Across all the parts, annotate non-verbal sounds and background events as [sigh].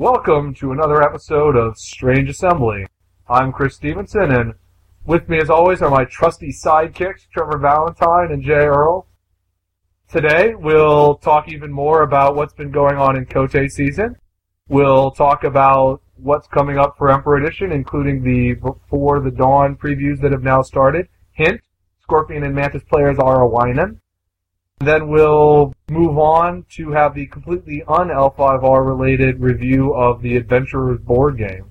Welcome to another episode of Strange Assembly. I'm Chris Stevenson, and with me, as always, are my trusty sidekicks, Trevor Valentine and Jay Earl. Today, we'll talk even more about what's been going on in Kotei season. We'll talk about what's coming up for Emperor Edition, including the Before the Dawn previews that have now started. Hint, Scorpion and Mantis players are a whining. Then we'll move on to have the completely un-L5R related review of the Adventurers board game.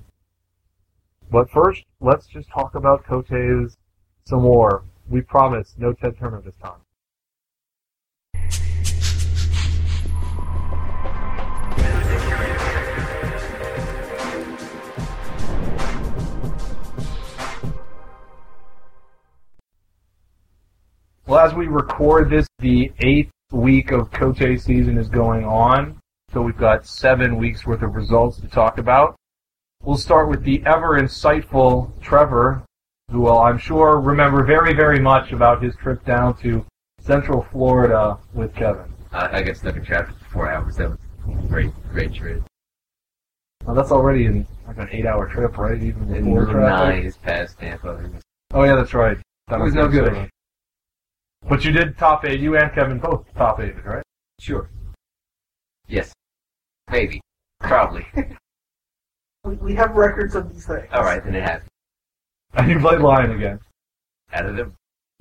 But first, let's just talk about Kotei's some more. We promise no Ted Turner this time. Well, as we record this, the eighth week of Kotei season is going on, so we've got seven weeks worth of results to talk about. We'll start with the ever insightful Trevor, who will, I'm sure, remember very, very much about his trip down to Central Florida with Kevin. I, I got stuck in traffic for four hours. That was a great, great trip. Well, that's already in, like an eight-hour trip, right? Even before traffic. nine is past Tampa. Oh yeah, that's right. That It was no good. Minnesota. But you did top eight. You and Kevin both top eight, right? Sure. Yes. Maybe. Probably. [laughs] We- We have records of these things. All right, then it happened. And you played Lion again. Out of the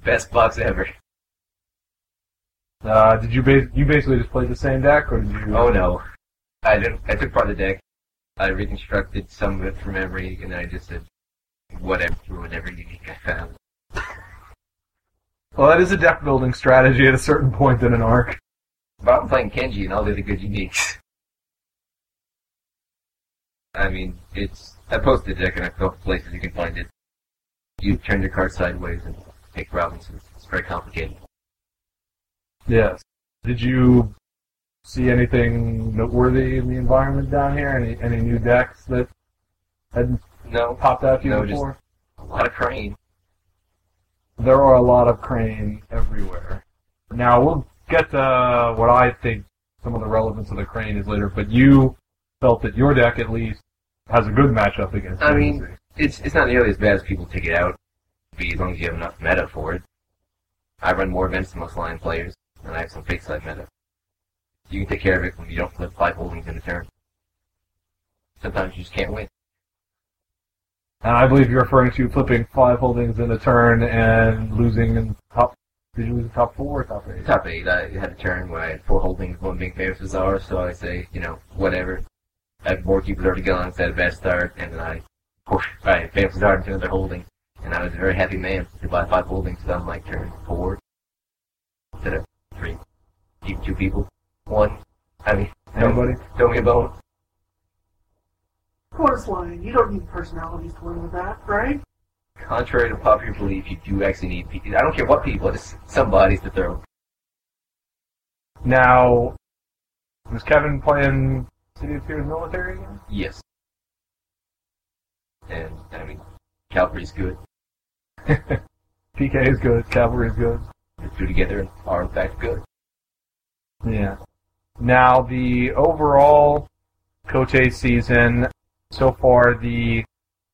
best box ever. Uh, did you bas- you basically just played the same deck, or did you? Oh no. I didn't. I took part of the deck. I reconstructed some of it from memory, and I just said whatever, threw whatever unique I found. Well, that is a deck building strategy at a certain point in an arc. But I'm playing Kenji and all the other good uniques. I mean, it's. I posted the deck in a couple places you can find it. You turn your card sideways and take Robinson. It's very complicated. Yes. Did you see anything noteworthy in the environment down here? Any any new decks that had No, popped out to you No, just- before? a lot of crane. There are a lot of crane everywhere. Now we'll get to what I think some of the relevance of the crane is later, but you felt that your deck at least has a good matchup against. I mean-. It's it's not nearly as bad as people take it out. Be as long as you have enough meta for it. I run more events than most line players, and I have some fake side meta. You can take care of it when you don't flip five holdings in a turn. Sometimes you just can't win. And I believe you're referring to flipping five holdings in a turn and losing in top. Did you lose in top four or top eight? Top eight, I had a turn where I had four holdings, one being famous Bazaar, so I say, you know, whatever. I had more keepers already gone, so I had a bad start, and then I, push, I famous Bazaar into another holding, and I was a very happy man to buy five holdings on my turn four instead of three. Keep two people, one. I mean, Anybody? throw me a bone. Chorus line. You don't need personalities to win with that, right? Contrary to popular belief, you do actually need people. I don't care what people, just some bodies to throw. Now, was Kevin playing City of Tears military again? Yes. And, I mean, Calvary's good. [laughs] PK is good. Cavalry is good. The two together are in fact good. Yeah. Now the overall Kotei season so far, the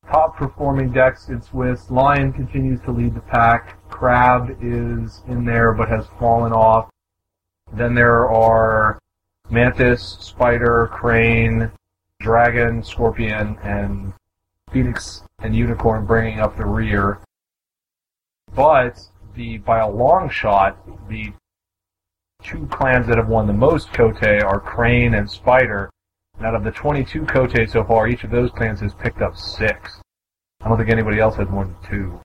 top performing decks in Swiss. Lion continues to lead the pack. Crab is in there but has fallen off. Then there are Mantis, Spider, Crane, Dragon, Scorpion, and Phoenix and Unicorn bringing up the rear. But the by a long shot, the two clans that have won the most Kotei are Crane and Spider. And out of the 22 Kotei so far, each of those clans has picked up six. I don't think anybody else has more than two.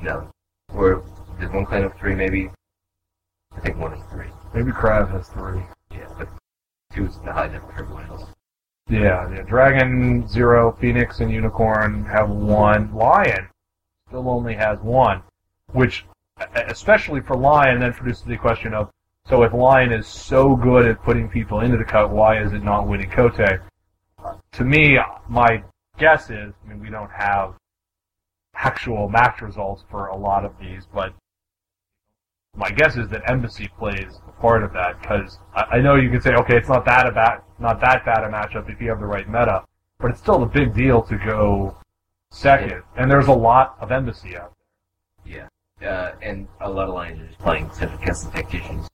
No. Or there's one clan of three, maybe. I think one is three. Maybe Crab has three. Yeah, but two is the high number for everyone else. Yeah, yeah. Dragon, Zero, Phoenix, and Unicorn have one. Lion still only has one, which, especially for Lion, then produces the question of, so if Lion is so good at putting people into the cut, why is it not winning Kotei? To me, my guess is, I mean, we don't have actual match results for a lot of these, but my guess is that Embassy plays a part of that because I, I know you can say, okay, it's not that about not that bad a matchup if you have the right meta, but it's still a big deal to go second, and there's a lot of Embassy out there. Yeah. Uh, and a lot of lines are just playing Central Castle Tacticians.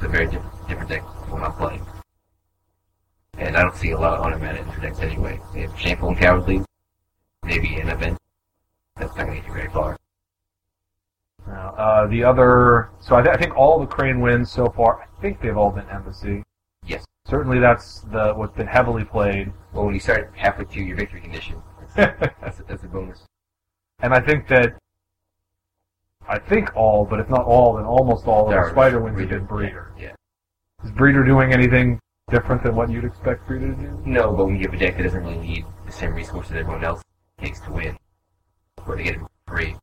It's a very different, different deck from what I'm playing. And I don't see a lot of automatic in decks anyway. They have Shameful and Cowardly, maybe an event. That's not going to get you very far. Now, uh, the other, so I, th- I think all the Crane wins so far, I think they've all been Embassy. Yes. Certainly, that's the what's been heavily played. Well, when you start halfway through your victory condition, [laughs] that's a, that's a bonus. And I think that, I think all, but if not all, then almost all of the Spider wins have been Breeder. Breeder. Yeah. Is Breeder doing anything different than what you'd expect Breeder to do? No, but when you have a deck that doesn't really need the same resources everyone else takes to win, or to get it free,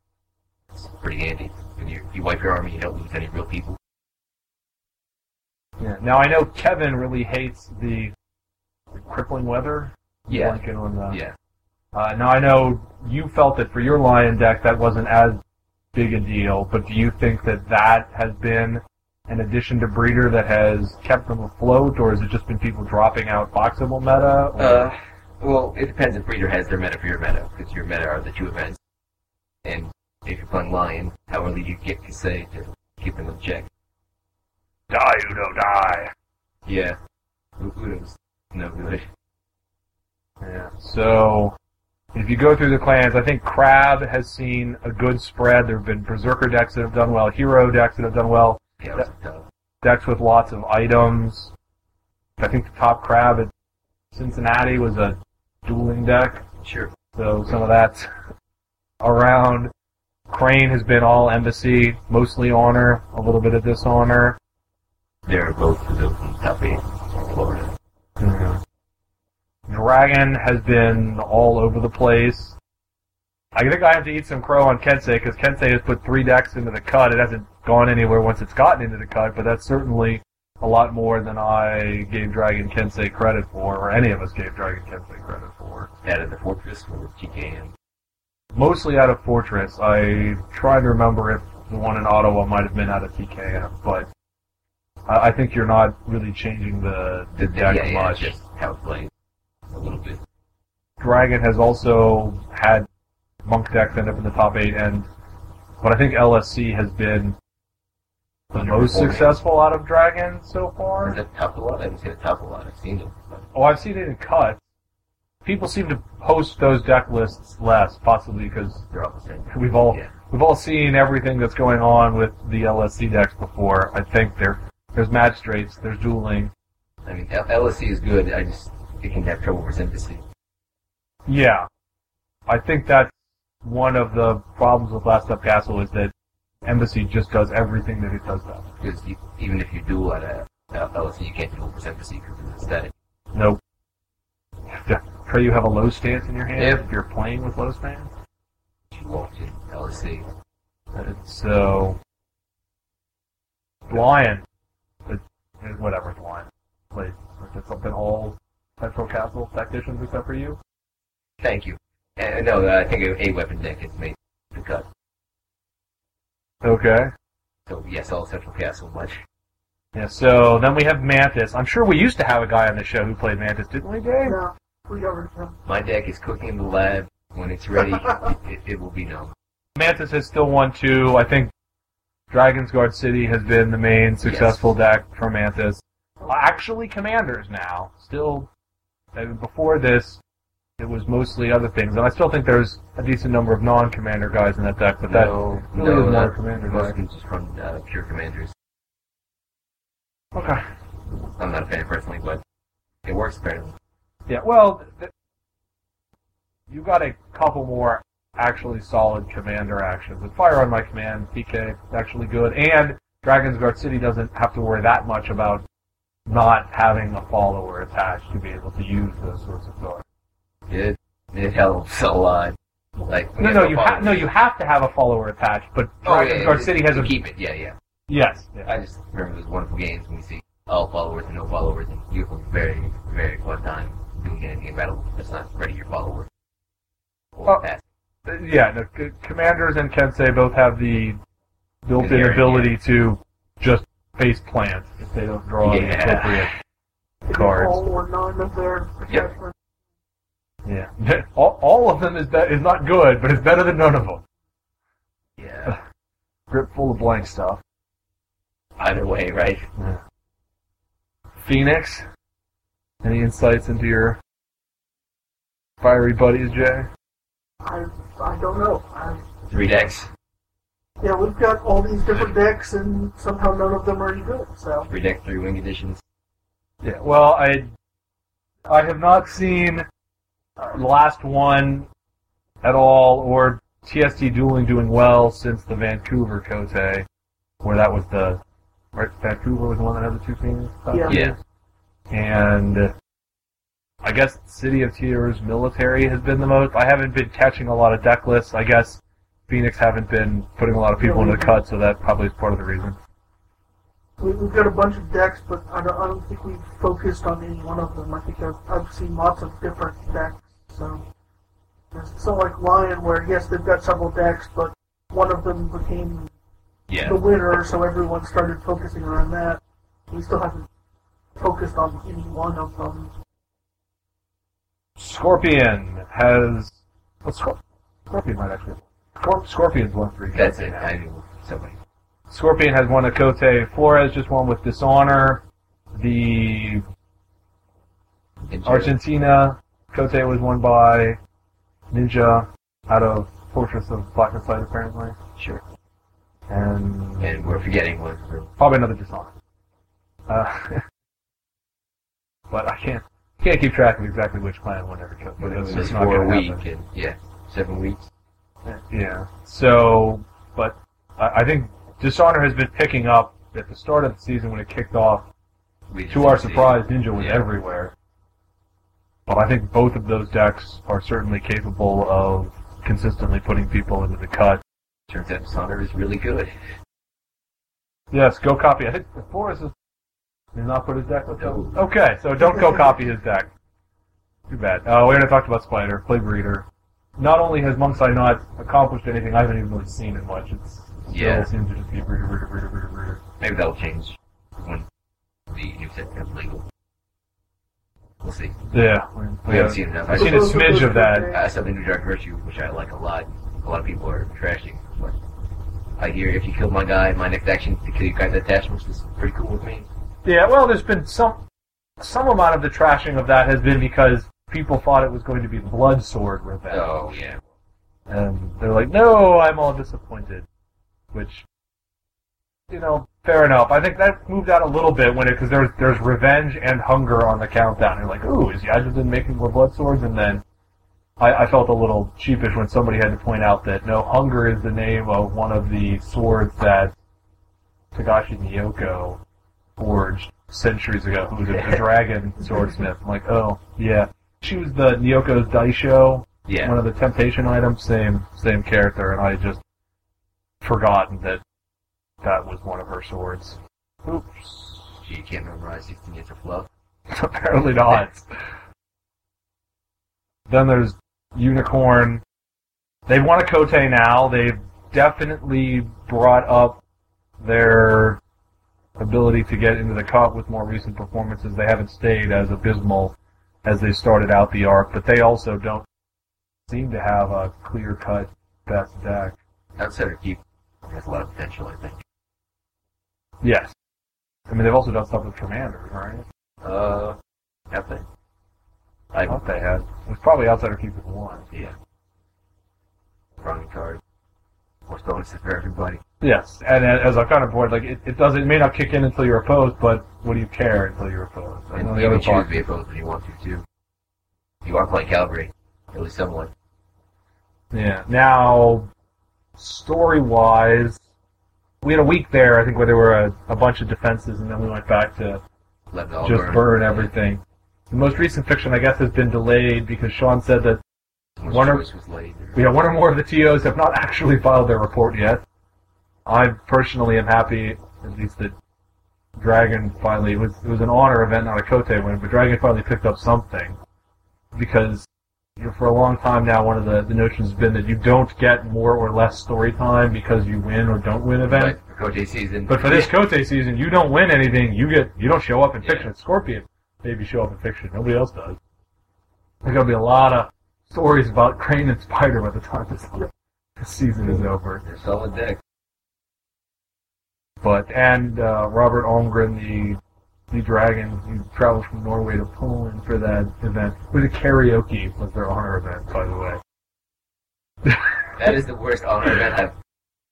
it's pretty handy. When you, you wipe your army, you don't lose any real people. Yeah. Now I know Kevin really hates the, the crippling weather. Yeah. Blanking on the, Yeah. Uh, now I know you felt that for your Lion deck that wasn't as big a deal, but do you think that that has been an addition to Breeder that has kept them afloat, or has it just been people dropping out Boxable meta? Or? Uh, well, it depends if Breeder has their meta for your meta, because your meta are the two events. And if you're playing Lion, how early do you get to say to keep them in check? die, Udo, die. Yeah. U- Udo's no good. Yeah. So if you go through the clans, I think Crab has seen a good spread. There have been Berserker decks that have done well, Hero decks that have done well, Yeah, tough. decks with lots of items. I think the top Crab at Cincinnati was a dueling deck. Sure. So some of that's around. Crane has been all embassy, mostly honor, a little bit of dishonor. They're both eight in Florida. Mm-hmm. Dragon has been all over the place. I think I have to eat some crow on Kensei because Kensei has put three decks into the cut. It hasn't gone anywhere once it's gotten into the cut, but that's certainly a lot more than I gave Dragon Kensei credit for, or any of us gave Dragon Kensei credit for. Out of the Fortress or TKN. Mostly out of Fortress. I try to remember if the one in Ottawa might have been out of TKM, but I I think you're not really changing the, the deck yeah, yeah, much. just how it plays. A little bit. Dragon has also had monk decks end up in the top eight, and but I think LSC has been the most successful out of Dragon so Is far. top a lot? I haven't seen it top a lot. I've seen it. Oh, I've seen it in cuts. People seem to post those deck lists less, possibly because they're all the same. we've all Yeah. we've all seen everything that's going on with the LSC decks before. I think there there's magistrates, there's dueling. I mean, L- LSC is good. I just it can have trouble with Embassy. Yeah, I think that's one of the problems with Last Step Castle is that Embassy just does everything that it does best. Because you, even if you duel at a uh, LSC, you can't duel with Embassy because it's aesthetic. Nope. Have pray you have a low stance in your hand Yep. if you're playing with low stance. You won't in LSC. Uh, So, Lion, it, whatever Lion, played. It's something all Central Castle tacticians except for you. Thank you. And no, I think a, a weapon deck is made the cut. Okay. So yes, all Central Castle much. Yeah. So then we have Mantis. I'm sure we used to have a guy on the show who played Mantis, didn't we, Dave? No, we already know. My deck is cooking in the lab. When it's ready, it, [laughs] it, it will be known. Mantis has still won two. I think Dragon's Guard City has been the main successful deck for Mantis. Actually, Commanders now. Still, uh, before this, it was mostly other things, and I still think there's a decent number of non-Commander guys in that deck. But that no, really no, more not, Commander most deck. just run uh, pure commanders. Okay. I'm not a fan personally, but it works apparently. Yeah. Well, th- you got a couple more actually solid Commander actions. With Fire on My Command, PK, actually good, and Dragon's Guard City doesn't have to worry that much about not having a follower attached to be able to use those sorts of cards. It it helps a lot. Like No, you no, have you a have no, you have to have a follower attached, but Oh, yeah, Guard yeah, City has to a keep it. Yeah, yeah. yes. yeah. I just remember those wonderful games when you see all followers and no followers, and you have a very, very fun time doing anything in battle that's not ready your follower. Or Oh. Uh, Yeah, no, C- Commanders and Kensei both have the built-in ability to just face plant if they don't draw the appropriate cards. All or none of their Yep. Yeah, [laughs] all, all of them is be- is not good, but it's better than none of them. Yeah. [laughs] Grip full of blank stuff. Either way, right? Phoenix. Any insights into your fiery buddies, Jay? I I don't know. I, Three decks. Yeah, we've got all these different decks, and somehow none of them are any good. So Three deck, three wing editions. Yeah. Well, I I have not seen uh, the last one at all, or TST dueling doing well since the Vancouver Kotei, where that was the right. Vancouver was the one that had the two teams. Yeah. Yeah. And I guess City of Tears military has been the most. I haven't been catching a lot of deck lists. I guess Phoenix haven't been putting a lot of people into the cut, so that probably is part of the reason. we, we've got a bunch of decks, but I don't, I don't think we've focused on any one of them. I think I've, I've seen lots of different decks. So it's not like Lion, where yes, they've got several decks, but one of them became Yeah. the winner, so everyone started focusing around that. We still haven't focused on any one of them. Scorpion has. Well, Scor- Scorpion might actually. Scor- Scorpion's won three. That's it. I knew somebody. Scorpion has won a Kotei. Flores just won with Dishonor. The Argentina Kotei was won by Ninja out of Fortress of Black and Sight, apparently. Sure. And, And we're forgetting one. probably another Dishonor. Uh, [laughs] but I can't can't keep track of exactly which clan won every Kotei. But it was just just not for a week, and yeah, seven weeks. Yeah. So, but I I think Dishonor has been picking up at the start of the season when it kicked off. We To our surprise, Ninja was Yeah. everywhere. But I think both of those decks are certainly capable of consistently putting people into the cut. Turns out Dishonor is really good. Yes, go copy. I think Flores has did not put his deck with No. Okay, so don't go copy his deck. Too bad. Uh, we already talked about Spider, Play Breeder. Not only has Eye not accomplished anything, I haven't even really seen it much. It's still Yeah. seems to just be. Maybe that'll change when the new set becomes legal. We'll see. Yeah. We haven't seen enough. I've seen a smidge of that. Uh, I saw the new Dark Virtue, which I like a lot. A lot of people are trashing, but I hear if you kill my guy, my next action to kill your guy's attachments is pretty cool with me. Yeah, well, there's been some some amount of the trashing of that has been because people thought it was going to be blood sword revenge, Oh yeah, and they're like, "No, I'm all disappointed," which, you know, fair enough. I think that moved out a little bit when it because there's there's revenge and hunger on the countdown. You're like, "Ooh, is Yajin making more blood swords?" And then I, I felt a little sheepish when somebody had to point out that no, hunger is the name of one of the swords that Togashi Miyoko forged centuries ago, who was a, a [laughs] dragon swordsmith. I'm like, oh, yeah. She was the Nyoko's Daisho, yeah. one of the temptation items, same same character, and I had just forgotten that that was one of her swords. Oops. Gee, you can't memorize 16 years of fluff. Apparently not. Then there's Unicorn. They've won a Kotei now. They've definitely brought up their ability to get into the cut with more recent performances. They haven't stayed as abysmal as they started out the arc, but they also don't seem to have a clear cut best deck. Outsider Keep has a lot of potential, I think. Yes. I mean, they've also done stuff with Commanders, right? Uh, have they? I I thought they had. It was probably Outsider Keepers 1. yeah. Wrong card. More bonuses for everybody. Yes, and as I've kind of board, like it, it doesn't, it may not kick in until you're opposed, but what do you care until you're opposed? I And the other part. to be opposed when you want to too. You are playing Calvary, at least somewhat. Yeah. Now, story wise, we had a week there, I think, where there were a, a bunch of defenses, and then we went back to Let just burn, burn everything. The most recent fiction, I guess, has been delayed because Sean said that One or- choice was laid. yeah, one or more of the TOs have not actually filed their report yet. I personally am happy, at least that Dragon finally it was it was an honor event, not a Kotei win, but Dragon finally picked up something because you know, for a long time now, one of the, the notions has been that you don't get more or less story time because you win or don't win events. But for A season. But for this Kotei season, you don't win anything. You get you don't show up in Yeah. fiction. Scorpion maybe show up in fiction. Nobody else does. There's gonna be a lot of stories about Crane and Spider by the time this, this season is over. They're solid deck. But and uh, Robert Almgren, the the Dragon, he traveled from Norway to Poland for that event. It was a karaoke was their honor event, by the way. [laughs] That is the worst honor event I've.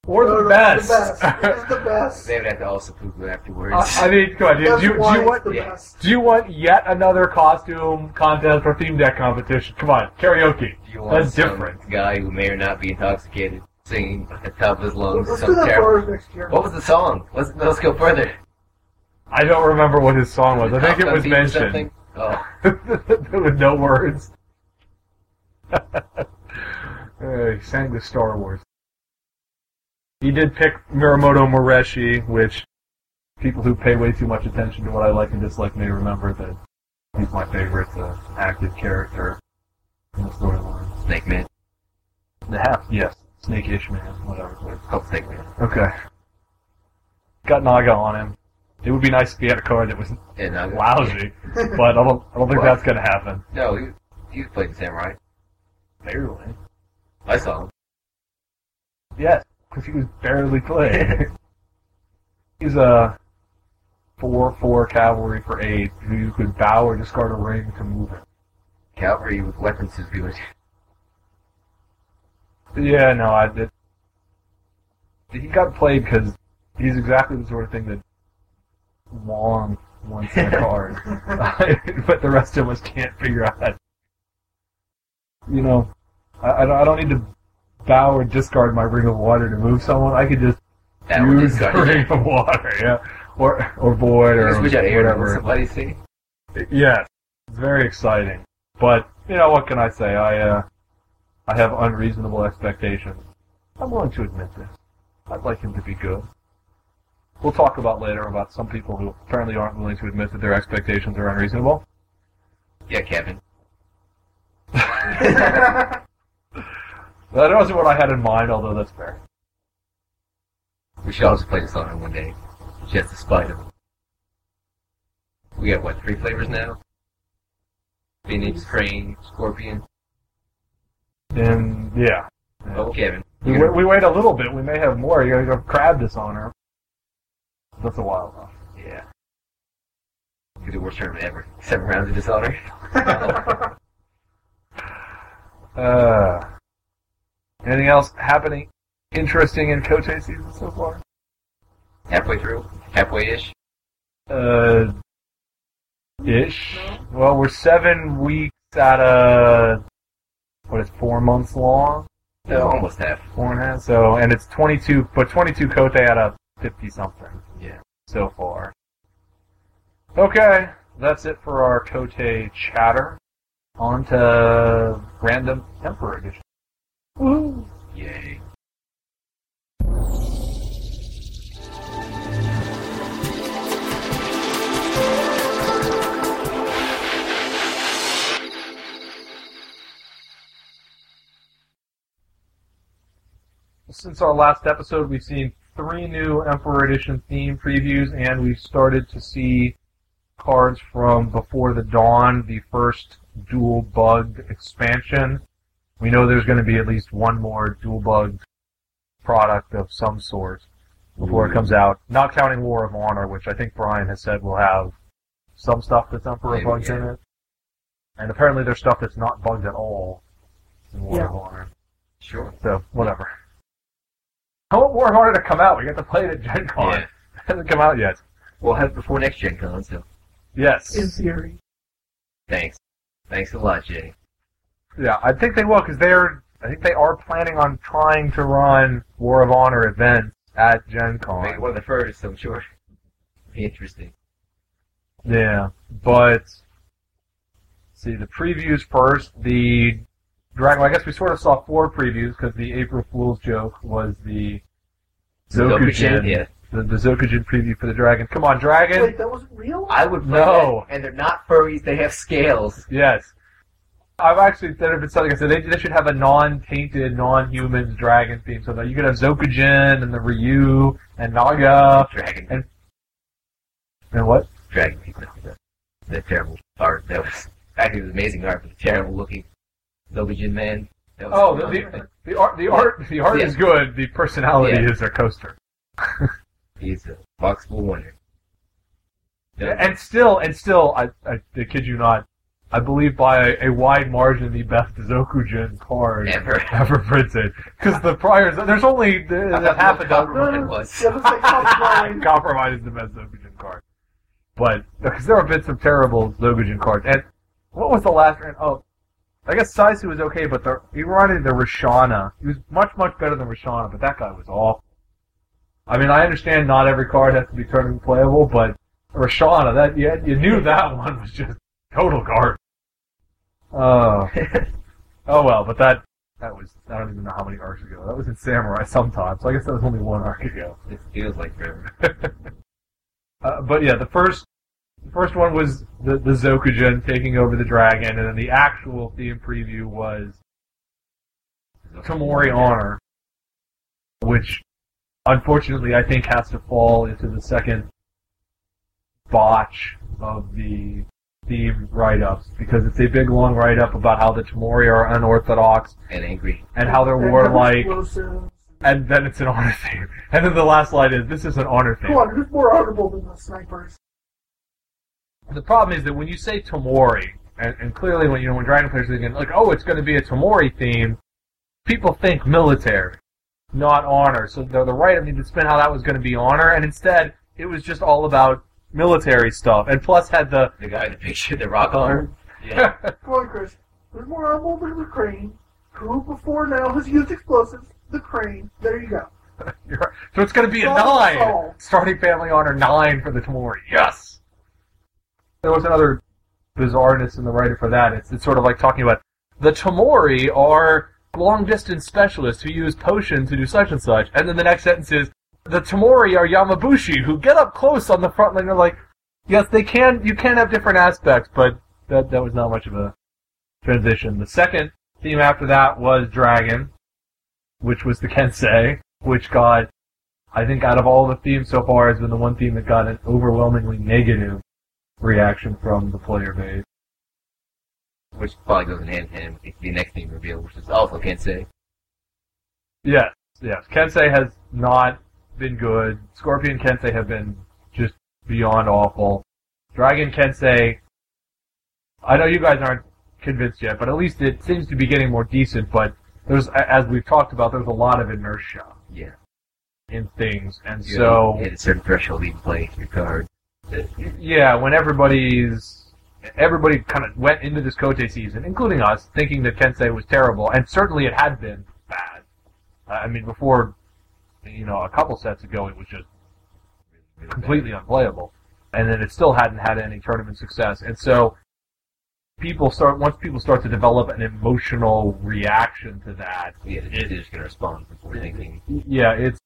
Or the no, best. It's the best. It's the best. [laughs] They would have to also poop afterwards. I I mean, come on. Do, do, do you want the yeah. best. Do you want yet another costume contest or theme deck competition? Come on, karaoke. Do you want That's some different. guy who may or not be intoxicated singing at the top of his lungs Let's do some that terrible. for next year. What was the song? Let's, let's go further. I don't remember what his song was. I think it was Gun theme or mentioned. something? Oh, [laughs] With no words. [laughs] Uh, he sang the Star Wars. He did pick Mirumoto Moreshi, which people who pay way too much attention to what I like and dislike may remember that he's my favorite uh, active character in the storyline. Snake Man. The half, yes. Snake-ish man, whatever. Oh, Snake Man. Okay. Got Naga on him. It would be nice if he had a card that was Yeah, no, lousy, [laughs] but I don't, I don't think Well- that's gonna happen. No, he, he was playing Samurai. Barely. I saw him. Yes, because he was barely played. [laughs] He's a 4-4 cavalry for 8 who you could bow or discard a ring to move it. Cavalry with weapons is good. Yeah, no, I did. He got played because he's exactly the sort of thing that Wong wants in a [laughs] card. [laughs] but the rest of us can't figure out that. You know, I, I, don't, I don't need to bow or discard my ring of water to move someone. I could just That use the [laughs] ring of water, yeah, or or void or Just switch out air to whatever. somebody see. Yes, it's very exciting. But you know what can I say? I uh, I have unreasonable expectations. I'm willing to admit this. I'd like him to be good. We'll talk about later about some people who apparently aren't willing to admit that their expectations are unreasonable. Yeah, Kevin. [laughs] That wasn't what I had in mind, although that's fair. We should also play this on him one day. Just to spite him. We got what, three flavors now? Phoenix, Crane, Scorpion. And yeah, Oh, Kevin. we, wait, gonna- we wait a little bit. We may have more. You gotta go crab dishonor. That's a while though. Yeah. Be the worst tournament ever. Seven rounds of dishonor. [laughs] Uh, anything else happening interesting in Kotei season so far? Halfway through. Halfway-ish. Uh, ish. Well, we're seven weeks out of what is four months long, No, almost half. four and a half. So, and it's twenty-two, but twenty-two Kotei out of fifty something Yeah. so far. Okay, that's it for our Kotei chatter. On to random Emperor edition. Since our last episode, we've seen three new Emperor Edition theme previews, and we've started to see cards from Before the Dawn, the first dual bug expansion. We know there's going to be at least one more dual bug product of some sort before it comes out. Not counting War of Honor, which I think Brian has said will have some stuff that's Emperor Maybe, bugged in it. And apparently there's stuff that's not bugged at all in War Yeah. of Honor. Sure. So, whatever. I want War of Honor to come out. We got to play it at Gen Con. Yeah. [laughs] It hasn't come out yet. We'll have it before next Gen Con, so Yes. In theory. thanks. Thanks a lot, Jay. Yeah, I think they will because they're. I think they are planning on trying to run War of Honor events at Gen Con. Maybe one of the first, I'm sure. Be interesting. Yeah, but see the previews first. The Dragon. I guess we sort of saw four previews because the April Fool's joke was the Zokujin. Yeah. The, the Zokujin preview for the Dragon. Come on, Dragon. Wait, that wasn't real? I would play No. that, and they're not furries, they have scales. Yes. I've actually said if it's something I said they, they should have a non-tainted, non-humans dragon theme, so that you could have Zokujin and the Ryu and Naga Dragon. and and what? Dragon people. The, the terrible art. That was actually it was amazing art, but the terrible looking Zokujin man. Oh, the the, the art the art the art Yeah. is good. The personality Yeah. is their coaster. [laughs] he's a boxable winner. That- And still, and still, I, I, I kid you not, I believe by a, a wide margin the best Zokujin card Ever. [laughs] ever printed. Because the priors, there's only I half a dozen. Compromise was. Yeah. [laughs] Compromise is the best Zokujin card. But, because there have been some terrible Zokujin cards. And what was the last? Oh, I guess Saisu was okay, but the, he wanted the Rashana. He was much, much better than Rashana, but that guy was awful. I mean, I understand not every card has to be tournament playable, but Rashana, that you, you knew that [laughs] one was just total garbage. Oh, [laughs] oh well, but that that was I don't even know how many arcs ago. That was in Samurai sometime, so I guess that was only one arc ago. it feels like forever. [laughs] Uh, but yeah, the first the first one was the the Zokujin taking over the dragon, and then the actual theme preview was Tamori Honor, which unfortunately I think has to fall into the second botch of the theme write-ups because it's a big long write-up about how the Tamori are unorthodox and angry. and how they're And warlike, and then it's an honor theme, and then the last line is this is an honor theme. Come on, who's more honorable than the snipers? The problem is that when you say Tamori, and, and clearly when you know when Dragon players are thinking like, oh, it's going to be a Tamori theme, people think military, not honor. So they're the right. I mean, to spin how that was going to be honor, and instead it was just all about military stuff, and plus had the The guy in the picture, the rock arm. Yeah. [laughs] Come on, Chris. Who's more honorable than the crane? Who before now has used explosives? The crane. There you go. [laughs] You're right. so it's going to be a nine. Starting family honor nine for the Tamori. Yes. There was another bizarreness in the writer for that. It's, it's sort of like talking about the Tamori are long distance specialists who use potions to do such and such, and then the next sentence is the Tamori are Yamabushi who get up close on the front line. They're like, yes, they can. You can have different aspects, but that that was not much of a transition. The second theme after that was Dragon, which was the Kensei, which got I think out of all the themes so far has been the one theme that got an overwhelmingly negative reaction from the player base. Which probably goes in hand in hand with the next theme reveal, which is also Kensei. Yes, yes. Kensei has not been good. Scorpion Kensei have been just beyond awful. Dragon Kensei, I know you guys aren't convinced yet, but at least it seems to be getting more decent, but there's, as we've talked about, there's a lot of inertia Yeah. in things, and You so... hit a certain threshold, you can play your card. Yeah, when everybody's everybody kind of went into this Kotei season, including us, thinking that Kensei was terrible, and certainly it had been bad. Uh, I mean, before you know a couple sets ago, it was just completely unplayable, and then it still hadn't had any tournament success, and so people start once people start to develop an emotional reaction to that. Yeah, they're gonna respond before thinking. Yeah, it's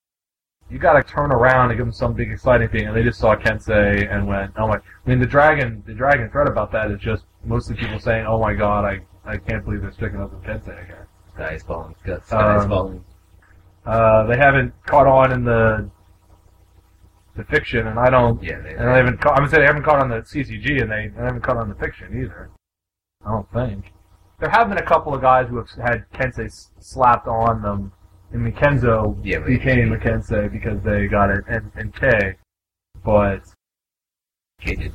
you got to turn around and give them some big exciting thing, and they just saw Kensei and went, "Oh my!" I mean, the dragon, the dragon threat about that is just mostly people saying, "Oh my god, I I can't believe they're sticking up with Kensei again." Sky is falling. Sky sky is Um, falling. Uh, they haven't caught on in the the fiction, and I don't. Yeah, they, And they haven't. Caught, I'm gonna say they haven't caught on the CCG, and they, they haven't caught on the fiction either. I don't think. There have been a couple of guys who have had Kensei s- slapped on them. And Kenzo Yeah, became a Kensei because they got it and, and K, but Kid did.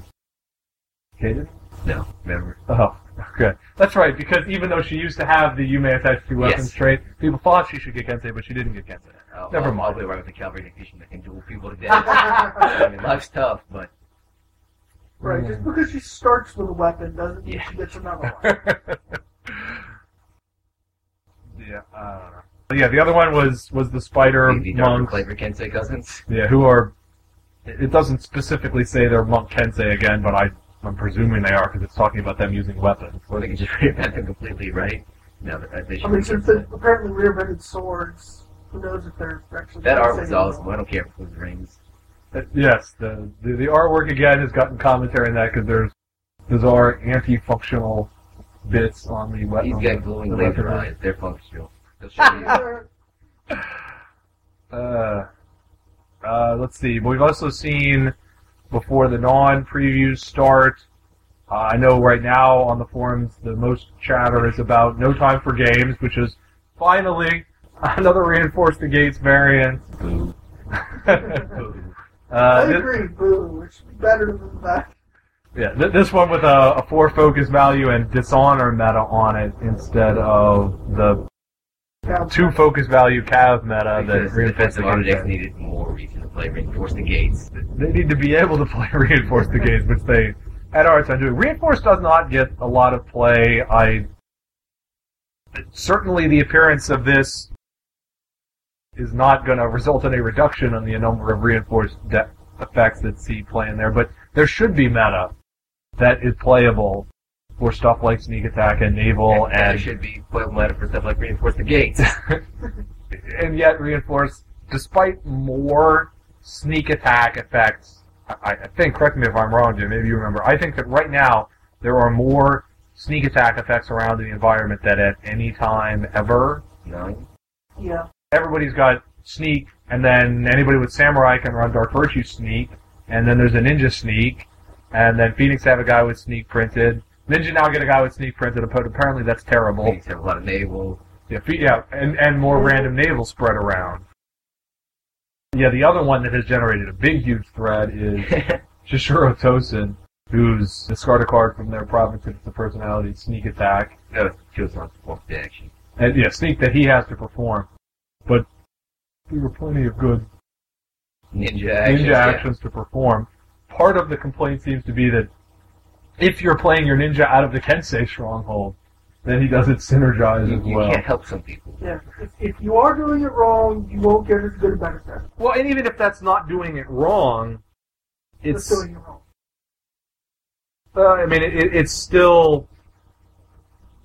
K did? No, remember? Oh, okay. That's right, because even though she used to have the Yume attached to weapons Yes. trait, people thought she should get Kensei, but she didn't get Kensei. Oh, I'll, Never I'll, mind. I'll be right with the cavalry technician that can duel people to death. [laughs] I mean, life's tough, but Right, just mm. because she starts with a weapon doesn't mean Yeah. she gets another [laughs] one. [laughs] yeah, I don't know. But yeah, the other one was was the spider the, the monks. flavor Kensei cousins. Yeah, who are. It doesn't specifically say they're monk Kensei again, but I I'm presuming they are because it's talking about them using weapons. Or they can just [laughs] reinvent them completely, right? No, but uh, they I mean, be since they apparently rear-ended swords, who knows if they're actually That art was Kensei or awesome. I don't care if it was rings. Uh, Yes, the, the the artwork again has gotten commentary on that because there's bizarre anti-functional bits on the weapon. He's got glowing laser eyes. They're functional. They'll show you. [laughs] Uh, uh, let's see. We've also seen before the non-previews start. Uh, I know right now on the forums the most chatter is about No Time for Games, which is finally another reinforced the gates variant. Boo. [laughs] I uh, thi- agree, boo. It's better than that. yeah, th- this one with a, a four focus value and dishonor meta on it instead of the two focus value cav meta that Because the reinforced the defensive architects gates. needed more reason to play reinforce the gates. They need to be able to [laughs] play reinforce the gates, which they at our time doing. Reinforce does not get a lot of play. I certainly the appearance of this is not going to result in a reduction in the number of reinforced de- effects that see play in there, but there should be meta that is playable for stuff like sneak attack and naval and there and should be playable meta for stuff like reinforce the gates. [laughs] [laughs] and yet reinforce, despite more sneak attack effects. I, I think, correct me if I'm wrong, Jim. Maybe you remember. I think that right now there are more sneak attack effects around the environment than at any time ever. no. yeah. Everybody's got sneak, and then anybody with samurai can run dark virtue sneak, and then there's a ninja sneak, and then Phoenix have a guy with sneak printed. Ninja now get a guy with sneak printed, but apparently that's terrible. Gates have a lot of naval. Yeah, yeah, and, and more random naval spread around. Yeah, the other one that has generated a big, huge thread is [laughs] Shosuro Tosin, who's discard a card from their province if it's a personality sneak attack. no, kills on performance action. And yeah, sneak that he has to perform. But there were plenty of good Ninja actions. ninja yeah. actions to perform. Part of the complaint seems to be that if you're playing your ninja out of the Kensei stronghold, then he doesn't synergize You, as you well. can't help some people. Yeah. If, if you are doing it wrong, you won't get as good a benefit. Well, and even if that's not doing it wrong, It's it's. doing it wrong. Uh, I mean, it, it- it's still.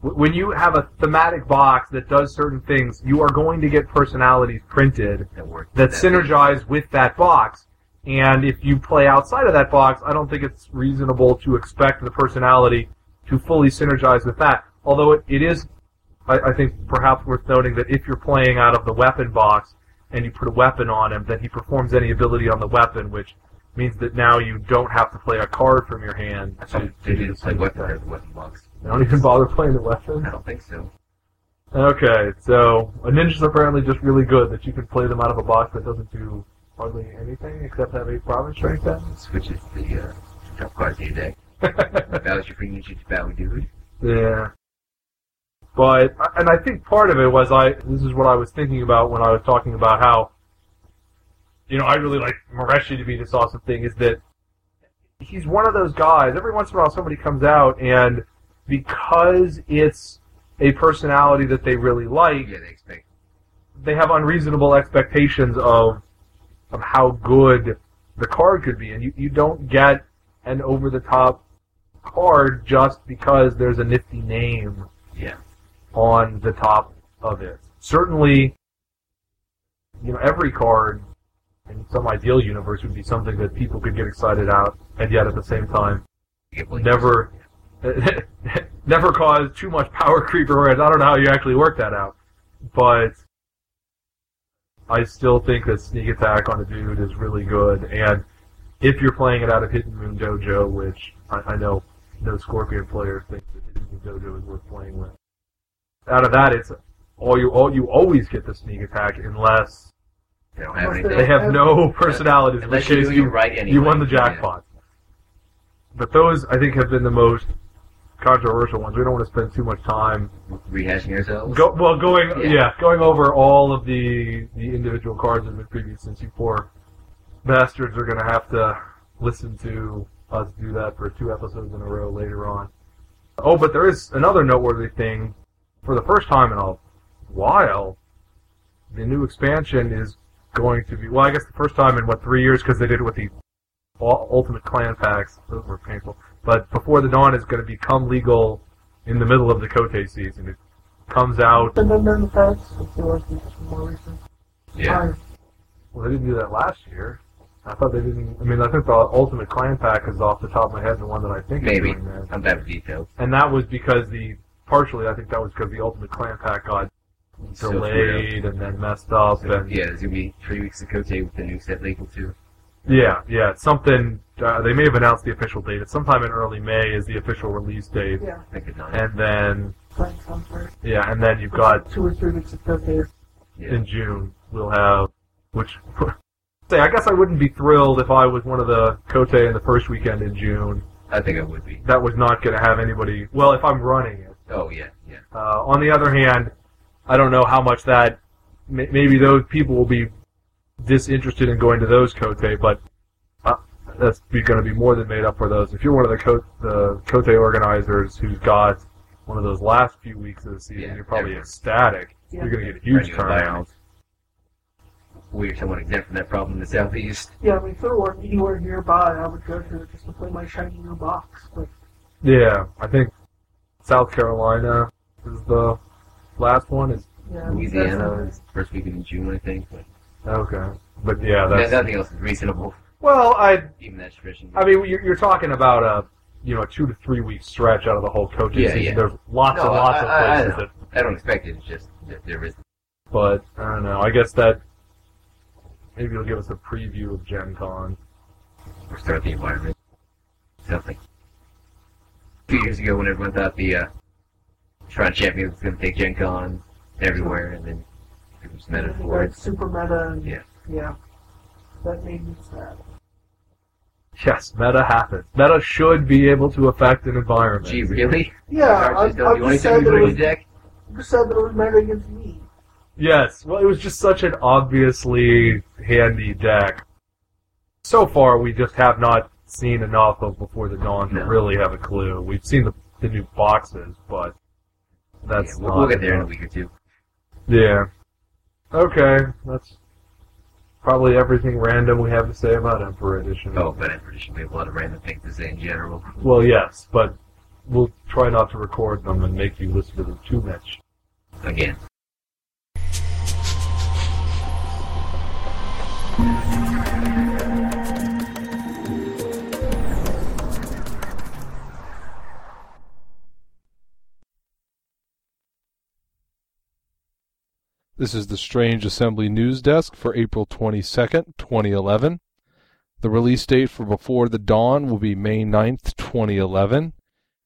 When you have a thematic box that does certain things, you are going to get personalities printed That work. that synergize with that box. And if you play outside of that box, I don't think it's reasonable to expect the personality to fully synergize with that. Although it, it is, I, I think, perhaps worth noting that if you're playing out of the weapon box and you put a weapon on him, then he performs any ability on the weapon, which means that now you don't have to play a card from your hand. I To, thought to they do did the play weapon thing. or the weapon box. They don't even bother playing the weapon. I don't think so. Okay, so a ninja's apparently just really good that you can play them out of a box that doesn't do hardly anything except have a province strength set. Switches the uh, top cards in your deck. Balance [laughs] your free to battle dude. Yeah. But and I think part of it was I this is what I was thinking about when I was talking about how you know, I really like Mareshi to be this awesome thing is that he's one of those guys. Every once in a while somebody comes out and because it's a personality that they really like, Yeah, they expect. they have unreasonable expectations of of how good the card could be, and you, you don't get an over the top card just because there's a nifty name Yeah. on the top of it. Certainly, you know, every card in some ideal universe would be something that people could get excited out, and yet at the same time, You get what you never, [laughs] never cause too much power creep or whereas I don't know how you actually work that out, but I still think that sneak attack on a dude is really good, and if you're playing it out of Hidden Moon Dojo, which I, I know no Scorpion players think that Hidden Moon Dojo is worth playing with, out of that it's all you all you always get the sneak attack unless They don't have anything. they have no personalities. Unless which you're case you it right anyway. you won the Yeah. jackpot. But those, I think, have been the most controversial ones. We don't want to spend too much time. Rehashing ourselves. Go, well, going Yeah. yeah. going over all of the the individual cards in the previous, since you poor bastards are going to have to listen to us do that for two episodes in a row later on. Oh, but there is another noteworthy thing. For the first time in a while, the new expansion is going to be well. I guess the first time in what three years because they did it with the Ultimate Clan packs. Those were painful. But Before the Dawn is going to become legal in the middle of the Kotei season. It comes out. And then in the past, I feel like it's more recent. Yeah. Time. Well, they didn't do that last year. I thought they didn't. I mean, I think the Ultimate Clan pack is off the top of my head the one that I think Maybe. is doing that. I'm bad with details. And that was because the partially I think that was because the Ultimate Clan Pack got So delayed and then messed up So, and yeah, there's gonna be three weeks of Kotei with the new set label too. Yeah, yeah, it's something. Uh, they may have announced the official date. It's sometime in early May is the official release date, Yeah, I think it's not. and then thanks, I'm yeah, and then you've got two or three weeks of code. Yeah. in June we'll have which. [laughs] Say, I guess I wouldn't be thrilled if I was one of the Kotei in the first weekend in June. I think I would be. That was not going to have anybody. Well, if I'm running it. Oh yeah, yeah. Uh, on the other hand, I don't know how much that may- maybe those people will be disinterested in going to those Kotei, but uh, that's going to be more than made up for those. If you're one of the Kotei, the Kotei organizers who's got one of those last few weeks of the season, Yeah, you're probably everyone. ecstatic. Yeah. You're going to get a huge Brand turnout. We're somewhat exempt from that problem in the southeast. Yeah, I mean, if there were anywhere nearby, I would go to it just to play my shiny new box. But Yeah, I think South Carolina is the last one. Is yeah, Louisiana is first week in June, I think. But okay, but yeah, that's nothing else is reasonable. well, I Even that tradition. I mean, you're, you're talking about a you know a two to three week stretch out of the whole coaching Yeah, season. yeah. There's lots No, and lots I- of I- I places know. that, I don't expect it. It's just that there is. but I don't know. I guess that maybe you'll give us a preview of Gen Con. or start the environment. Something. A few years ago, when everyone thought the uh, Shrine Champions was going to take Gen Con everywhere, and then it was meta you for it. super meta. And, Yeah. yeah, that made me sad. Yes, meta happens. Meta should be able to affect an environment. Gee, really? Yeah, Cards I, don't I do just anything said to that it was deck? just said that it was meta against me. Yes, well, it was just such an obviously handy deck. So far, we just have not seen enough of Before the Dawn to really have a clue. We've seen the, the new boxes, but that's Yeah, we'll, not we'll get there in a week or two. Yeah. Okay, that's probably everything random we have to say about Emperor Edition. Oh, but I'm pretty we have a lot of random things to say in general. Well, yes, but we'll try not to record them and make you listen to them too much. Again. This is the Strange Assembly News Desk for April 22nd, 2011. The release date for Before the Dawn will be May 9th, 2011.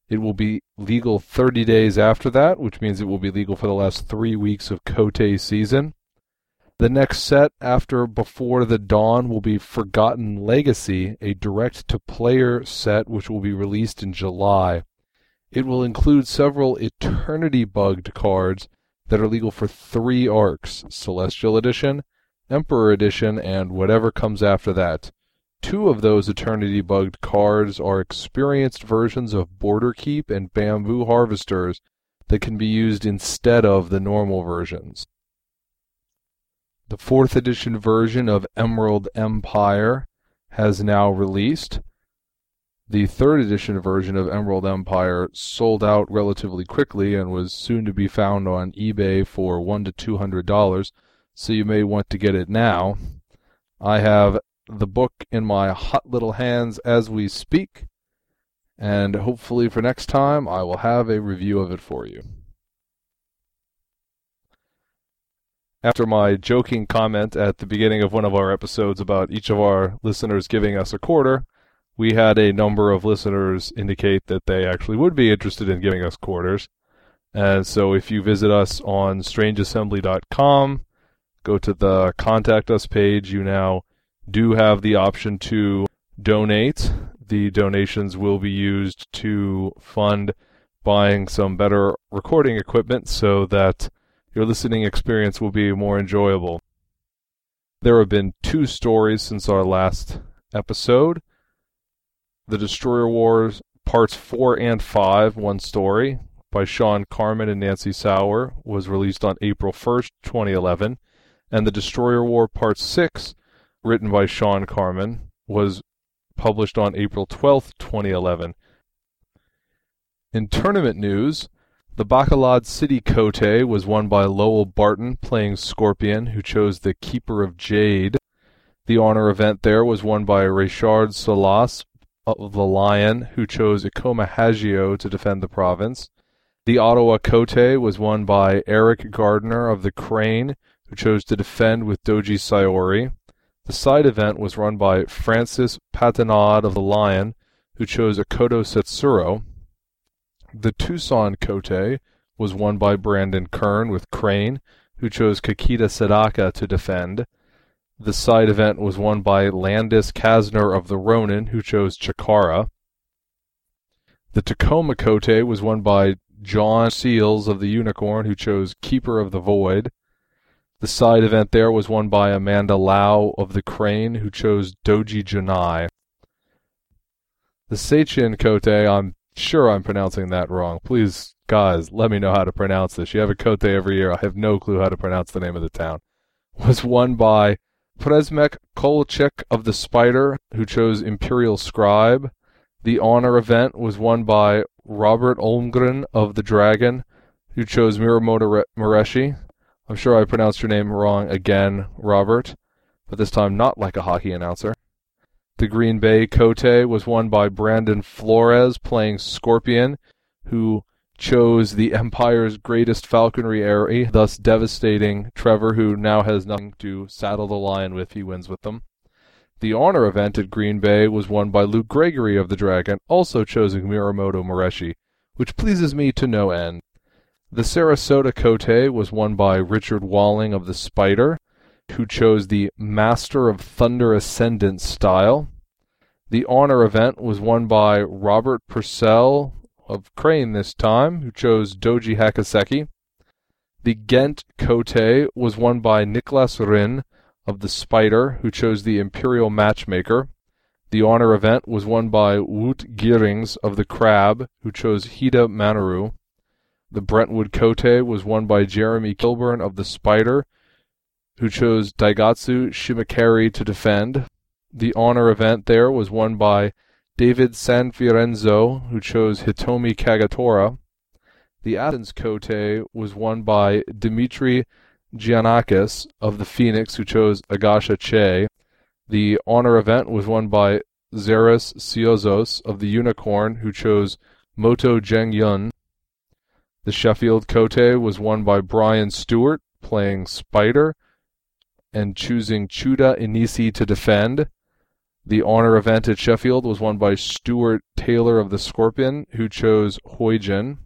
It will be legal 30 days after that, which means it will be legal for the last three weeks of Kotei season. The next set after Before the Dawn will be Forgotten Legacy, a direct to player set which will be released in July. It will include several Eternity Bugged cards that are legal for three arcs Celestial Edition, Emperor Edition, and whatever comes after that. Two of those Eternity Bugged cards are experienced versions of Border Keep and Bamboo Harvesters that can be used instead of the normal versions. The fourth edition version of Emerald Empire has now released. The third edition version of Emerald Empire sold out relatively quickly and was soon to be found on eBay for one to two hundred dollars, so you may want to get it now. I have the book in my hot little hands as we speak, and hopefully for next time I will have a review of it for you. After my joking comment at the beginning of one of our episodes about each of our listeners giving us a quarter, we had a number of listeners indicate that they actually would be interested in giving us quarters. And so if you visit us on strangeassembly.com, go to the contact us page, you now do have the option to donate. The donations will be used to fund buying some better recording equipment so that your listening experience will be more enjoyable. There have been two stories since our last episode. The Destroyer Wars Parts 4 and 5, one story, by Shawn Carman and Nancy Sauer, was released on April 1st, 2011. And The Destroyer War Part 6, written by Shawn Carman, was published on April 12th, 2011. In tournament news, the Bacalad City Kotei was won by Lowell Barton playing Scorpion, who chose the Keeper of Jade. The honor event there was won by Richard Solas the Lion, who chose Ikoma Hagio to defend the province. The Ottawa Kotei was won by Eric Gardner of the Crane, who chose to defend with Doji Sayori. The side event was run by Francis Patinade of the Lion, who chose Akodo Setsuro. The Tucson Kotei was won by Brandon Kern with Crane, who chose Kakita Sadaka to defend. The side event was won by Landis Kasner of the Ronin, who chose Chikara. The Tacoma Kotei was won by John Seals of the Unicorn, who chose Keeper of the Void. The side event there was won by Amanda Lau of the Crane, who chose Doji Janai. The Seichin Kotei, I'm sure I'm pronouncing that wrong. Please, guys, let me know how to pronounce this. You have a Kotei every year. I have no clue how to pronounce the name of the town. [laughs] Was won by Presmek Kolchik of the Spider, who chose Imperial Scribe. The honor event was won by Robert Olmgren of the Dragon, who chose Mirumoto Mureshi. I'm sure I pronounced your name wrong again, Robert, but this time not like a hockey announcer. The Green Bay Kotei was won by Brandon Flores playing Scorpion, who chose the Empire's greatest falconry area, thus devastating Trevor, who now has nothing to saddle the lion with. He wins with them. The honor event at Green Bay was won by Luke Gregory of the Dragon, also choosing Mirumoto Mureshi, which pleases me to no end. The Sarasota Kotei was won by Richard Walling of the Spider, who chose the Master of Thunder Ascendant style. The honor event was won by Robert Purcell of Crane this time, who chose Doji Hakaseki. The Ghent Kotei was won by Niklas Rin of the Spider, who chose the Imperial Matchmaker. The honor event was won by Wout Geerings of the Crab, who chose Hida Manaru. The Brentwood Kotei was won by Jeremy Kilburn of the Spider, who chose Daigatsu Shimikari to defend. The honor event there was won by David Sanfiorenzo, who chose Hitomi Kagetora. The Athens Kotei was won by Dimitri Giannakis of the Phoenix, who chose Agasha Che. The honor event was won by Zeres Siozos of the Unicorn, who chose Moto Jeng Yun. The Sheffield Kotei was won by Brian Stewart, playing Spider, and choosing Chuda Inisi to defend. The honor event at Sheffield was won by Stuart Taylor of the Scorpion, who chose Hoijin.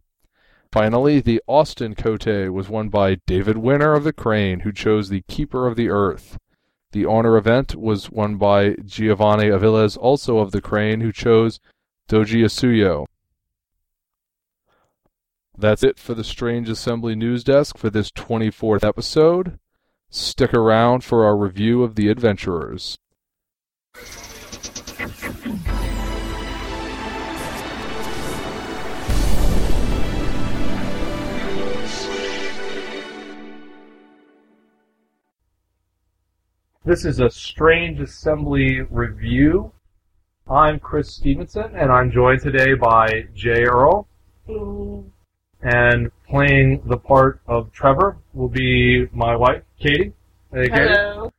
Finally, the Austin Kotei was won by David Winner of the Crane, who chose the Keeper of the Earth. The honor event was won by Giovanni Aviles, also of the Crane, who chose Doji Asuyo. That's it for the Strange Assembly News Desk for this 24th episode. Stick around for our review of The Adventurers. This is a Strange Assembly review. I'm Chris Stevenson, and I'm joined today by Jay Earl. And playing the part of Trevor will be my wife, Katie. Hey, Katie. Hello.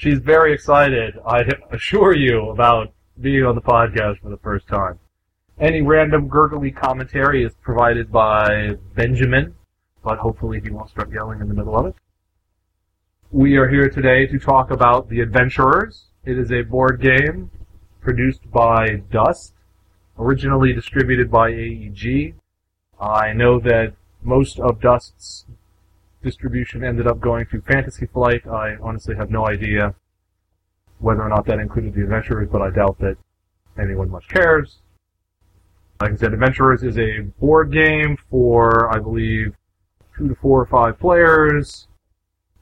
She's very excited, I assure you, about being on the podcast for the first time. Any random gurgly commentary is provided by Benjamin, but hopefully he won't start yelling in the middle of it. We are here today to talk about The Adventurers. It is a board game produced by Dust, originally distributed by AEG. I know that most of Dust's distribution ended up going to Fantasy Flight. I honestly have no idea whether or not that included The Adventurers, but I doubt that anyone much cares. Like I said, Adventurers is a board game for, I believe, two to four or five players.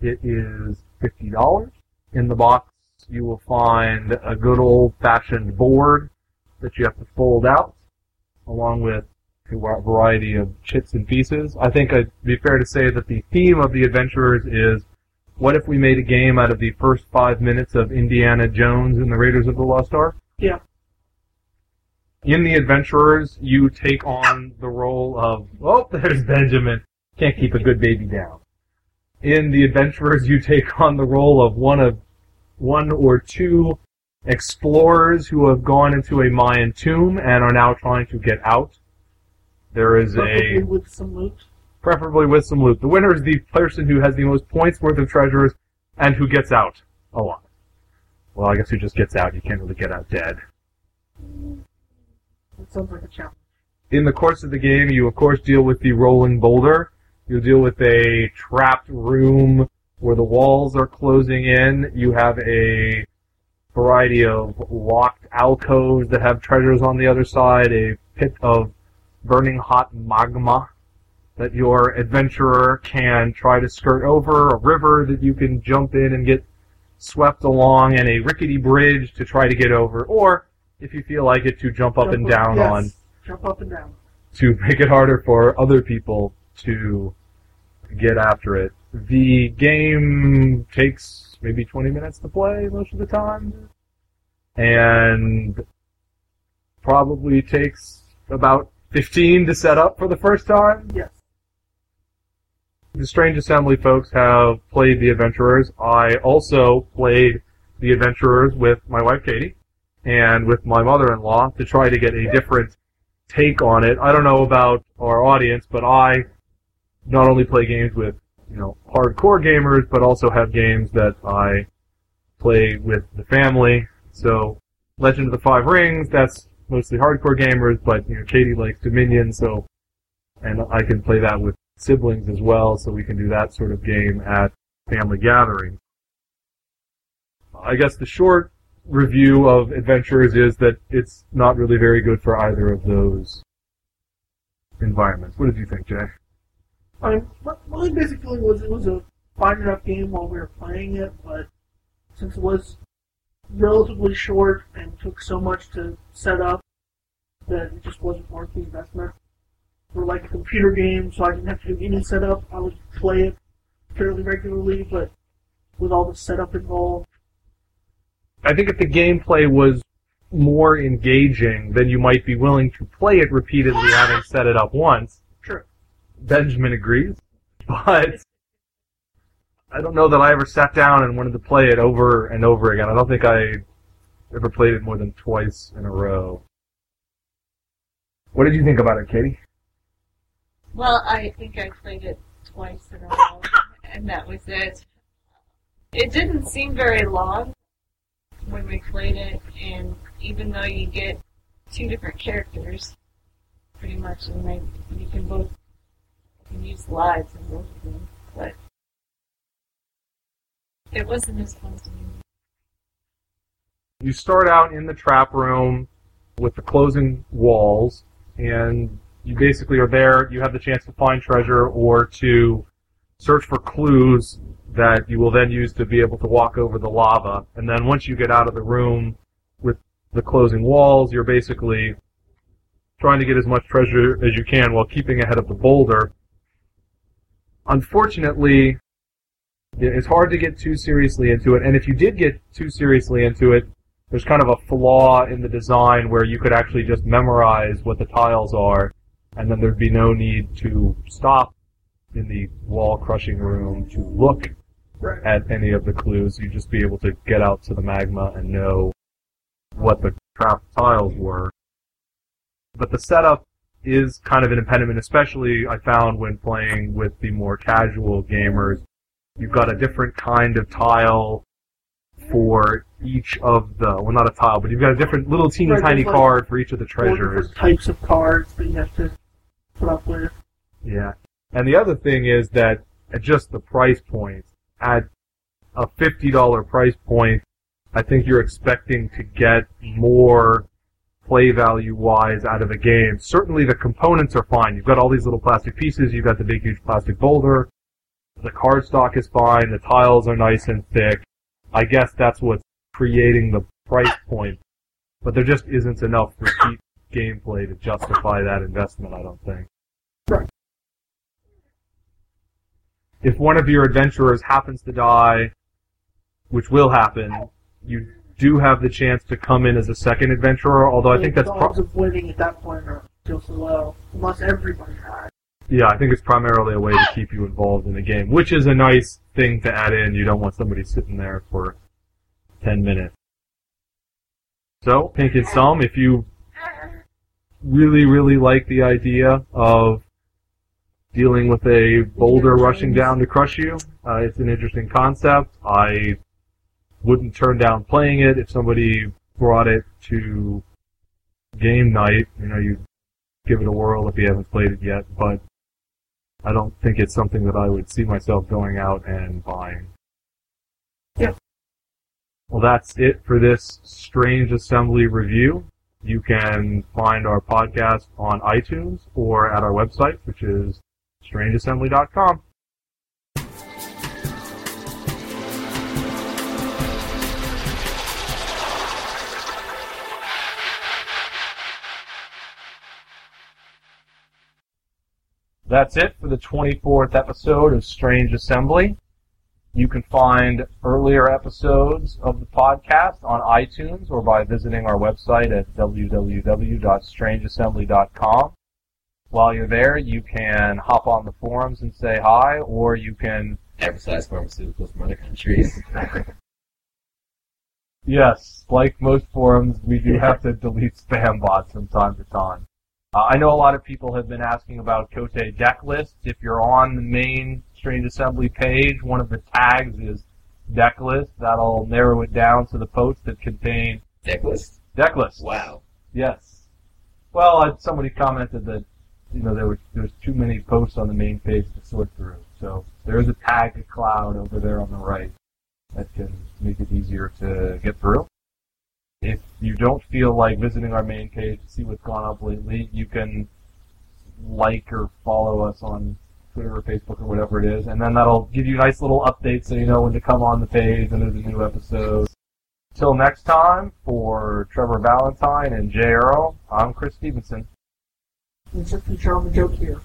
It is $50. In the box, you will find a good old fashioned board that you have to fold out, along with a variety of chits and pieces. I think it'd be fair to say that the theme of the adventurers is what if we made a game out of the first five minutes of Indiana Jones and the Raiders of the Lost Ark? Yeah. In the adventurers, you take on the role of oh, there's Benjamin. Can't keep a good baby down. In the adventurers, you take on the role of one of one or two explorers who have gone into a Mayan tomb and are now trying to get out. There is Preferably a with some loot. preferably with some loot. The winner is the person who has the most points worth of treasures and who gets out alive. Well, I guess who just gets out. You can't really get out dead. It sounds like a challenge. In the course of the game, you of course deal with the rolling boulder. You deal with a trapped room where the walls are closing in. You have a variety of locked alcoves that have treasures on the other side, a pit of burning hot magma that your adventurer can try to skirt over, a river that you can jump in and get swept along, and a rickety bridge to try to get over, or if you feel like it, to jump up Jump and down yes. on Jump up and down. to make it harder for other people to get after it. The game takes maybe 20 minutes to play most of the time, and probably takes about 15 to set up for the first time. Yes. The Strange Assembly folks have played the Adventurers. I also played the Adventurers with my wife Katie and with my mother-in-law to try to get a different take on it. I don't know about our audience, but I not only play games with, you know, hardcore gamers, but also have games that I play with the family. So, Legend of the Five Rings, that's mostly hardcore gamers, but, you know, Katie likes Dominion, so, and I can play that with siblings as well, so we can do that sort of game at family gatherings. I guess the short review of Adventures is that it's not really very good for either of those environments. What did you think, Jay? I mean, my, basic feeling was it was a fine enough game while we were playing it, but since it was relatively short and took so much to set up, that it just wasn't worth the investment. For like a computer game, so I didn't have to do any setup. I would play it fairly regularly, but with all the setup involved, I think if the gameplay was more engaging, then you might be willing to play it repeatedly having set it up once. Sure. Benjamin agrees. But I don't know that I ever sat down and wanted to play it over and over again. I don't think I ever played it more than twice in a row. What did you think about it, Katie? Well, I think I played it twice in a row, and that was it. It didn't seem very long when we played it, and even though you get two different characters, pretty much, and they, you can both you can use lives in both of them, but it wasn't as fun to me. You start out in the trap room with the closing walls, and you basically are there. You have the chance to find treasure or to search for clues that you will then use to be able to walk over the lava. And then once you get out of the room with the closing walls, you're basically trying to get as much treasure as you can while keeping ahead of the boulder. Unfortunately, it's hard to get too seriously into it, and if you did get too seriously into it, there's kind of a flaw in the design where you could actually just memorize what the tiles are, and then there'd be no need to stop in the wall crushing room to look right. at any of the clues. You'd just be able to get out to the magma and know what the trap tiles were. But the setup is kind of an impediment, especially I found when playing with the more casual gamers. You've got a different kind of tile for each of the, well not a tile, but you've got a different little teeny Right, tiny like card for each of the treasures. different types of cards that you have to put up with. Yeah. And the other thing is that at just the price point, at a $50 price point, I think you're expecting to get more play value wise out of a game. Certainly the components are fine. You've got all these little plastic pieces, you've got the big huge plastic boulder, the card stock is fine, the tiles are nice and thick. I guess that's what's creating the price point. But there just isn't enough repeat gameplay to justify that investment, I don't think. Right. If one of your adventurers happens to die, which will happen, you do have the chance to come in as a second adventurer, although I think that's the pro- odds of winning at that point are still so low, unless everybody dies. Yeah, I think it's primarily a way to keep you involved in the game, which is a nice thing to add in. You don't want somebody sitting there for 10 minutes. So, Pink and Some, if you really, really like the idea of dealing with a boulder rushing down to crush you. Uh, it's an interesting concept. I wouldn't turn down playing it if somebody brought it to game night. You know, you give it a whirl if you haven't played it yet, but I don't think it's something that I would see myself going out and buying. Yeah. Well, that's it for this Strange Assembly review. You can find our podcast on iTunes or at our website, which is strangeassembly.com. That's it for the 24th episode of Strange Assembly. You can find earlier episodes of the podcast on iTunes or by visiting our website at www.strangeassembly.com. While you're there, you can hop on the forums and say hi, or you can Advertise pharmaceuticals from other countries. [laughs] Yes, like most forums, we do have to delete spam bots from time to time. Uh, I know a lot of people have been asking about Kotei deck lists. If you're on the main Strange Assembly page, one of the tags is deck list. That'll narrow it down to the posts that contain Deck list. deck lists. Wow. Yes. Well, uh, somebody commented that you know there was there was too many posts on the main page to sort through. So there is a tag cloud over there on the right that can make it easier to get through. If you don't feel like visiting our main page to see what's gone up lately, you can like or follow us on Twitter or Facebook or whatever it is, and then that'll give you nice little updates so you know when to come on the page and there's a new episode. Till next time, for Trevor Valentine and Jay Earl, I'm Chris Stevenson. It's just a joke here.